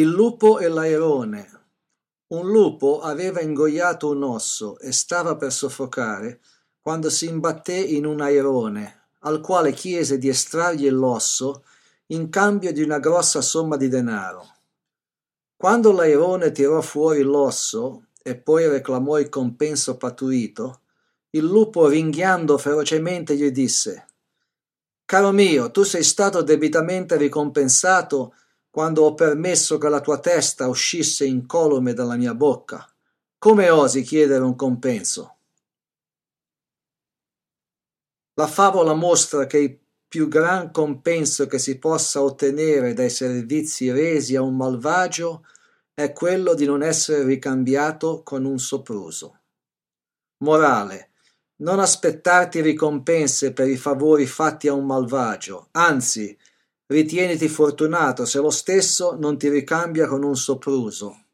Il lupo e l'airone. Un lupo aveva ingoiato un osso e stava per soffocare quando si imbatté in un airone, al quale chiese di estrargli l'osso in cambio di una grossa somma di denaro. Quando l'airone tirò fuori l'osso e poi reclamò il compenso paturito, il lupo ringhiando ferocemente gli disse Caro mio, tu sei stato debitamente ricompensato quando ho permesso che la tua testa uscisse incolume dalla mia bocca. Come osi chiedere un compenso? La favola mostra che il più gran compenso che si possa ottenere dai servizi resi a un malvagio è quello di non essere ricambiato con un sopruso. Morale. Non aspettarti ricompense per i favori fatti a un malvagio, anzi, Ritieniti fortunato se lo stesso non ti ricambia con un sopruso.